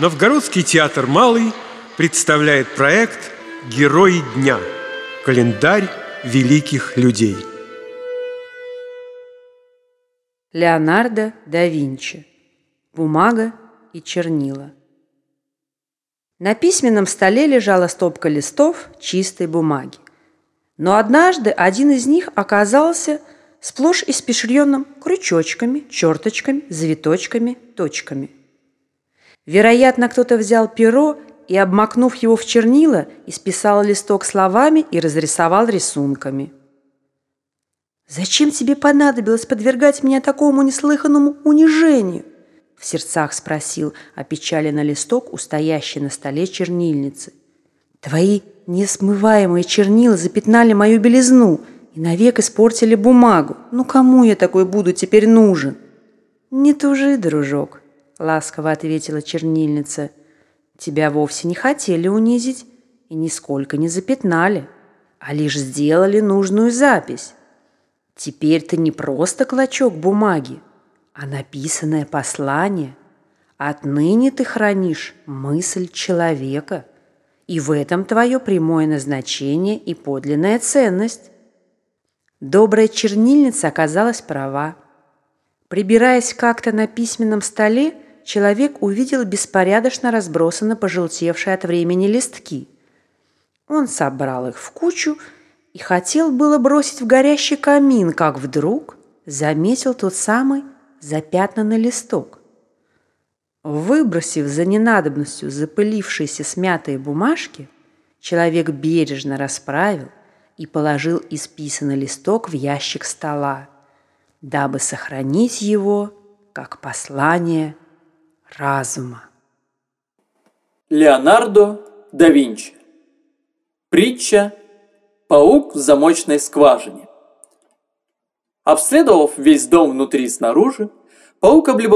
Новгородский театр «Малый» представляет проект «Герои дня» – календарь великих людей. Леонардо да Винчи. Бумага и чернила. На письменном столе лежала стопка листов чистой бумаги. Но однажды один из них оказался сплошь испещренным крючочками, черточками, завиточками, точками. Вероятно, кто-то взял перо и, обмакнув его в чернила, исписал листок словами и разрисовал рисунками. «Зачем тебе понадобилось подвергать меня такому неслыханному унижению?» В сердцах спросил опечаленный листок, устоящий на столе чернильницы. «Твои несмываемые чернила запятнали мою белизну и навек испортили бумагу. Ну кому я такой буду теперь нужен?» «Не тужи, дружок», — ласково ответила чернильница. «Тебя вовсе не хотели унизить и нисколько не запятнали, а лишь сделали нужную запись. Теперь ты не просто клочок бумаги, а написанное послание. Отныне ты хранишь мысль человека, и в этом твое прямое назначение и подлинная ценность. Добрая чернильница оказалась права. Прибираясь как-то на письменном столе, человек увидел беспорядочно разбросанно пожелтевшие от времени листки. Он собрал их в кучу и хотел было бросить в горящий камин, как вдруг заметил тот самый запятнанный листок. Выбросив за ненадобностью запылившиеся смятые бумажки, человек бережно расправил и положил исписанный листок в ящик стола, дабы сохранить его как послание разума. Леонардо да Винчи. Притча «Паук в замочной скважине». Обследовав весь дом внутри и снаружи, паук облюбовал